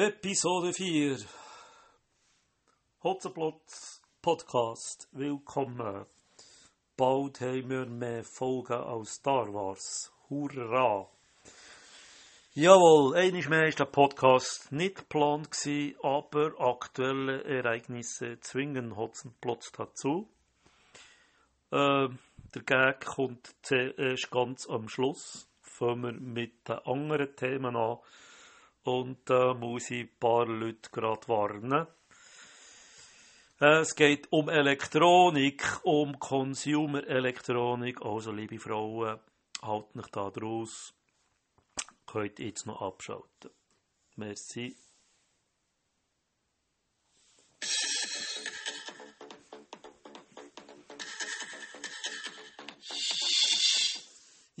Episode 4 Hotzenplotz Podcast. Willkommen. Bald haben wir mehr Folgen als Star Wars. Hurra! Jawohl, einmal mehr war der Podcast nicht geplant, aber aktuelle Ereignisse zwingen Hotzenplotz dazu. Äh, der Gag kommt zuerst ganz am Schluss. Fangen wir mit den anderen Themen an und da äh, muss ich ein paar Leute gerade warnen. Es geht um Elektronik, um Consumer-Elektronik. Also, liebe Frauen, haltet mich da draus. Könnt jetzt noch abschalten. Merci.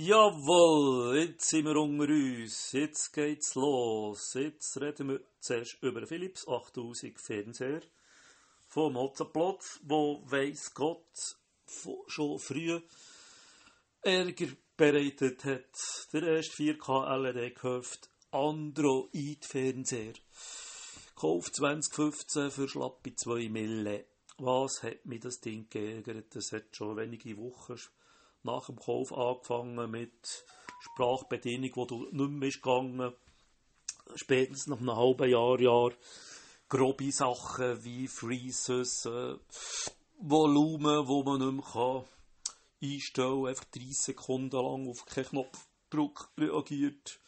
Jawohl, jetzt sind wir unter uns. Jetzt geht's los. Jetzt reden wir zuerst über Philips 8000 Fernseher vom Mozartplatz, wo weiss Gott schon früh Ärger bereitet hat. Der erste 4K LED gekauft, Android-Fernseher. Kauf 2015 für schlappe 2 Mille. Was hat mir das Ding geärgert? Das hat schon wenige Wochen nach dem Kauf angefangen mit Sprachbedienung, wo du nicht mehr gegangen Spätestens nach einem halben Jahr, Jahr grobe Sachen wie Freezes, äh, Volumen, wo man nicht mehr kann einstellen kann, einfach 30 Sekunden lang auf keinen Knopfdruck reagiert.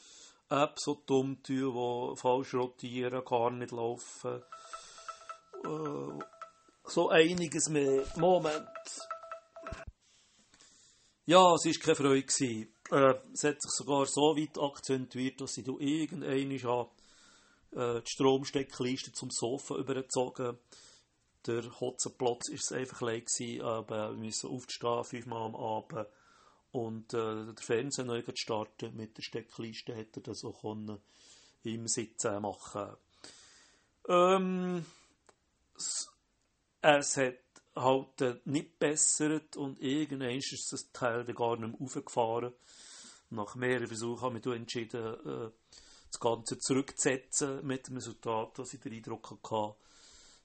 Apps so dumm tun, die falsch rotieren, gar nicht laufen. Äh, so einiges mehr. Moment. Ja, es war keine Freude. Äh, es hat sich sogar so weit akzentuiert, dass ich irgendwann habe, äh, die Stromsteckliste zum Sofa übergezogen Der Hotzenplatz war einfach leid gewesen, aber wir mussten aufstehen, fünfmal am Abend. Und äh, der Fernseher neu starten mit der Steckliste hätte er das auch können, im Sitzen machen ähm, es, es hat halt nicht bessert und irgendwann ist das Teil dann gar nicht mehr aufgefahren. Nach mehreren Versuchen habe ich mich entschieden, äh, das Ganze zurückzusetzen mit dem Resultat, dass ich den Eindruck hatte,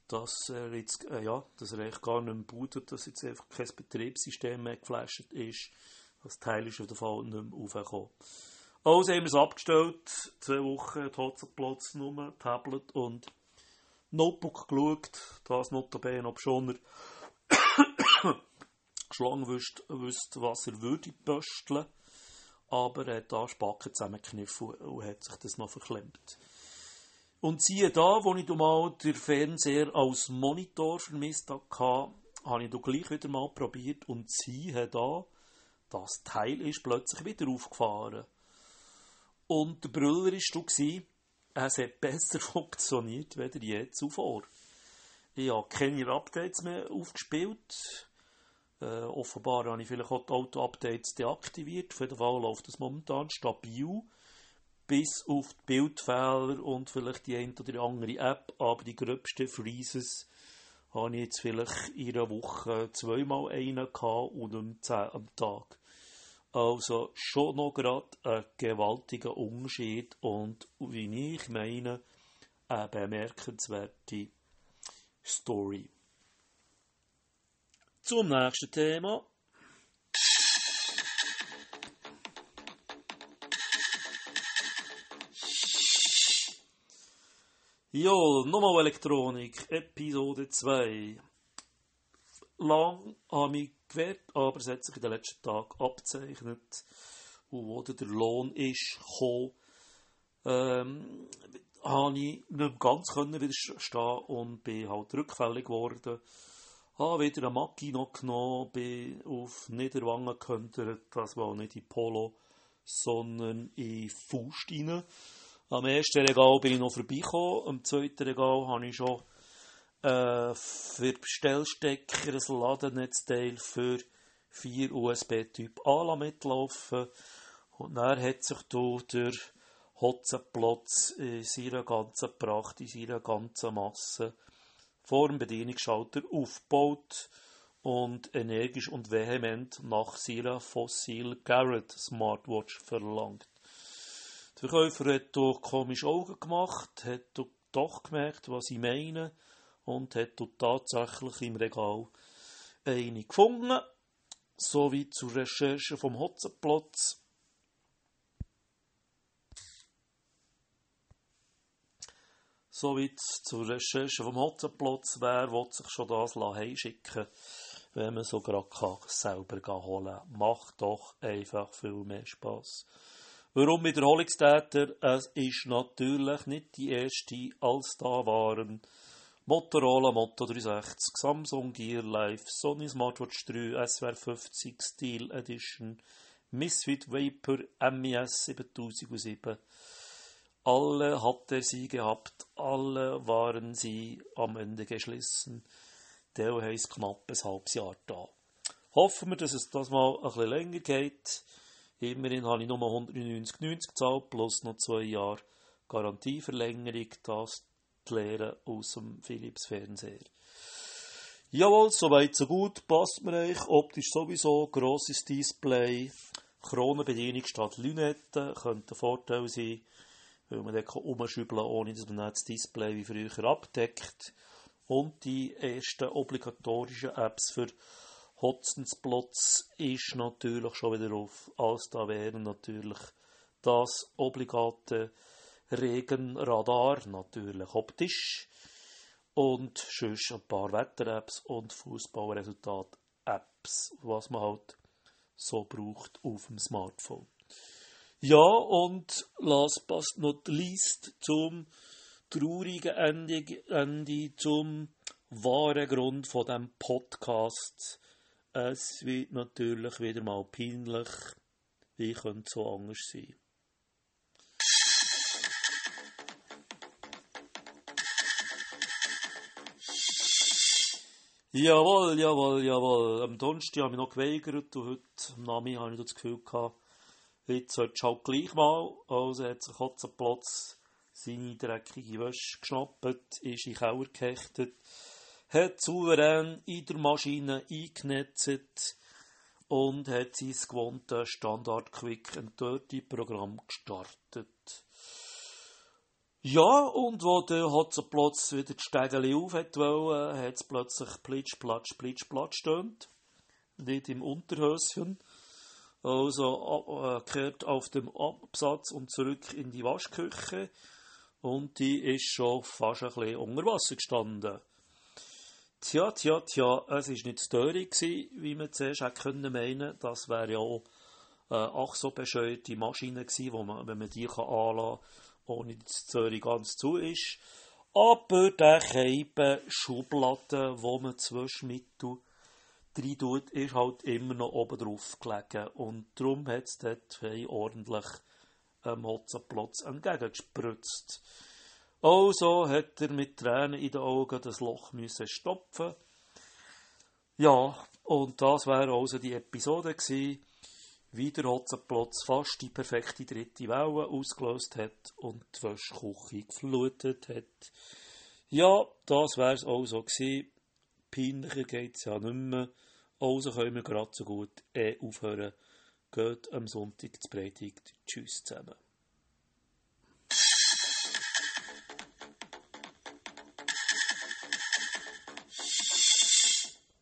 dass er jetzt, äh, ja, dass er eigentlich gar nicht mehr bootet, dass jetzt einfach kein Betriebssystem mehr geflasht ist. Das Teil ist auf jeden Fall nicht mehr aufgekommen. Also haben wir es abgestellt, zwei Wochen Hotzenplatz nur, Tablet und Notebook geschaut, das notabene, ob schon er Schlange wüsste, was er würde pösteln, aber er hat da Spacken zusammengekniffen und hat sich das noch verklemmt. Und siehe da, wo ich mal den Fernseher als Monitor vermisst hatte, habe ich gleich wieder mal probiert und siehe da, das Teil ist plötzlich wieder aufgefahren. Und der Brüller war, es hat besser funktioniert, als je zuvor. Ich habe keine Updates mehr aufgespielt. Äh, offenbar habe ich vielleicht auch die Auto-Updates deaktiviert. Auf jeden Fall läuft das momentan stabil. Bis auf die Bildfehler und vielleicht die eine oder andere App. Aber die gröbsten Freezes habe ich jetzt vielleicht in einer Woche zweimal einen gehabt und um 10 am Tag. Also schon noch gerade ein gewaltiger Unterschied und wie ich meine, eine bemerkenswerte Story. Zum nächsten Thema. Ja, nochmal Elektronik, Episode 2. Lang habe ich gewährt, aber es hat sich in den letzten Tagen abzeichnet, wo der Lohn ist gekommen. Ähm, habe ich nicht ganz können widerstehen und bin halt rückfällig geworden. Habe wieder eine Macki noch genommen, bin auf Niederwangen gekentert, das war nicht in Polo, sondern in Faust rein. Am ersten Regal bin ich noch vorbeigekommen, am zweiten Regal habe ich schon äh, für Bestellstecker ein Ladennetzteil für vier USB-Typ A mitlaufen. Und dann hat sich da der Hotzenplotz in seiner ganzen Pracht, in seiner ganzen Masse vor dem Bedienungsschalter aufgebaut und energisch und vehement nach seiner Fossil Garrett Smartwatch verlangt. Der Verkäufer hat hier komische Augen gemacht, hat doch gemerkt, was ich meine und hat tatsächlich im Regal eine gefunden. Sowie zur Recherche vom Hotzenplotz. Soweit zur Recherche vom Hotzenplotz. Wer will sich schon das heimschicken wenn man so gerade selber holen kann. Macht doch einfach viel mehr Spass. Warum Wiederholungstäter? Es ist natürlich nicht die erste, als da waren Motorola Moto 360, Samsung Gear Live, Sony Smartwatch 3, SWR 50 Steel Edition, Misfit Vapor MES 7007. Alle hat er sie gehabt, alle waren sie am Ende geschlossen. Der heisst knapp ein halbes Jahr da. Hoffen wir, dass es das mal ein bisschen länger geht. Immerhin habe ich nur 199,90 gezahlt, plus noch zwei Jahre Garantieverlängerung, das die Lehre aus dem Philips Fernseher. Jawohl, soweit so gut, passt mir euch. Optisch sowieso, grosses Display, Kronenbedienung statt Lünette, könnte ein Vorteil sein, weil man dann umschübeln kann, ohne dass man das Display wie früher abdeckt. Und die ersten obligatorischen Apps für Hotzensplotz ist natürlich schon wieder auf. Als da wären natürlich das obligate Regenradar, natürlich optisch. Und sonst ein paar Wetter-Apps und Fußballresultat-Apps, was man halt so braucht auf dem Smartphone. Ja, und last but not least zum traurigen Ende, Ende zum wahren Grund von dem Podcast es wird natürlich wieder mal peinlich. Wie könnte so anders sein? Jawohl, jawohl, jawohl. Am Donnerstag habe ich noch geweigert und heute am Nami habe ich das Gefühl gehabt, jetzt sollte es halt gleich mal. Also hat sich Kotzenplatz seine dreckige Wäsche geschnappt, ist in den Keller gehechtet hat souverän in der Maschine eingenetzt und hat sein gewohntes Standard Quick and Dirty Programm gestartet. Ja, und wo der Hotzenplotz wieder die Stegeli auf hat hat es plötzlich plitsch, platsch, plitsch, platsch stöhnt. Nicht im Unterhöschen. Also äh, kehrt auf dem Absatz und zurück in die Waschküche. Und die ist schon fast ein bisschen unter Wasser gestanden. Tja, tja, tja, es war nicht Störung, wie man zuerst hätte können meinen. Das wäre ja auch äh, ach so bescheuerte Maschine gewesen, wo man, wenn man die kann anlassen kann, ohne dass die Störung ganz zu ist. Aber der Keiben Schublade, wo man Zwischenmittel rein tut, ist halt immer noch oben drauf gelegen. Und darum hat es dort ordentlich einen Motzenplotz entgegengespritzt. Also hat er mit Tränen in den Augen das Loch müssen stopfen. Ja, und das wäre also die Episode gewesen, wie der Hotzenplotz fast die perfekte dritte Welle ausgelöst hat und die Wäschküche geflutet hat. Ja, das wäre es also gewesen. Peinlicher geht es ja nicht mehr. Also können wir gerade so gut eh aufhören. Geht am Sonntag zu Predigt. Tschüss zusammen.